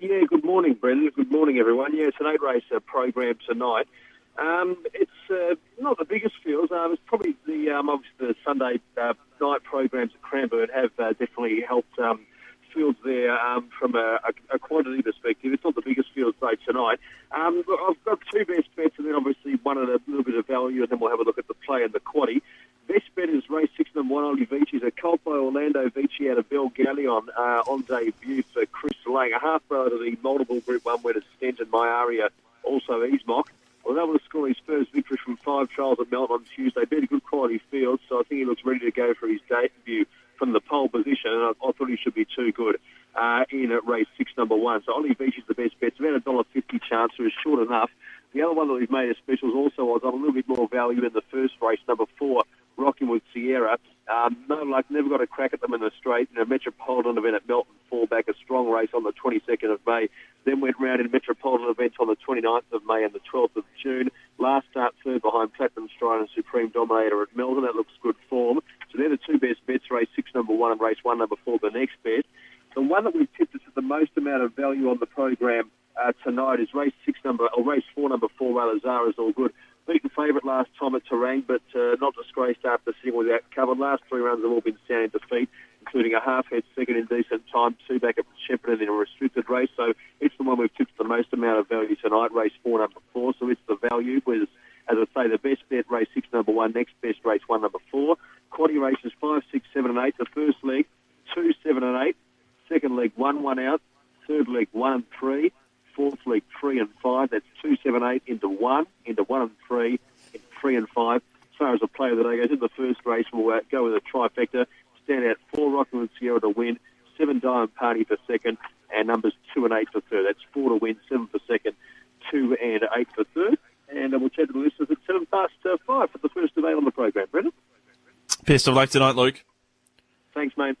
Yeah, good morning, Brendan. Good morning, everyone. Yeah, it's an eight race uh, program tonight. Um, it's uh, not the biggest fields. Um, it's probably the um, obviously the Sunday uh, night programs at Cranbourne have uh, definitely helped um, fields there um, from a, a, quantity perspective. It's not the biggest field though tonight. Um, I've got two best bets and then obviously one at a little bit of value, and then we'll have a look at the play and the quaddy. Best bet is race six number one, Ollie Vici. A colt by Orlando Vici out of Belgaleon uh, on debut for Chris Lang. A half brother to the multiple Group 1 winners Stenton, Myaria, also Easmock. Was able to score his first victory from five trials at Melton on Tuesday. Beat a good quality field, so I think he looks ready to go for his debut from the pole position, and I, I thought he should be too good uh, in at race six, number one. So Ollie Vici is the best bet. It's about a dollar fifty chance, so it's short enough. The other one that we've made a specials also was on a little bit more value in the first race, number four, Rocking with Sierra. Um, no luck, never got a crack at them in the straight. You know, Metropolitan event at Melton fall back a strong race on the 22nd of May. Then went round in Metropolitan event on the 29th of May and the 12th of June. Last start third behind Platinum Stride and Supreme Dominator at Melbourne. That looks good form. So they're the two best bets, race six, number one, and race one, number four, the next bet. The one that we've tipped us at the most amount of value on the program uh, tonight is race six, number or race four, number four, Razar is all good. Beat the favourite last time at Terang, but uh, not disgraced after sitting without cover. Last three runs have all been sound defeat, including a half head second in decent time, two back at Shepparton in a restricted race. So it's the one we've tipped the most amount of value tonight, race four, number four. So it's the value with, as I say, the best bet, race six, number one, next best, race one, number four. Quaddy races five, six, seven, and eight. The first leg, two, seven, and eight. Second leg, one, one out. Third leg, one and three. Fourth leg, three and five. That's two, seven, eight into one, into one and three, in three and five. As far as the play of the day goes, in the first race, we'll uh, go with a trifecta. Stand out four Rockland Sierra to win, seven Diamond Party for second, and numbers two and eight for third. That's four to win, seven for second, two and eight for third. And uh, we'll chat to the listeners at seven past uh, five for the first of eight on the program. Brendan? Best of luck tonight, Luke. Thanks, mate.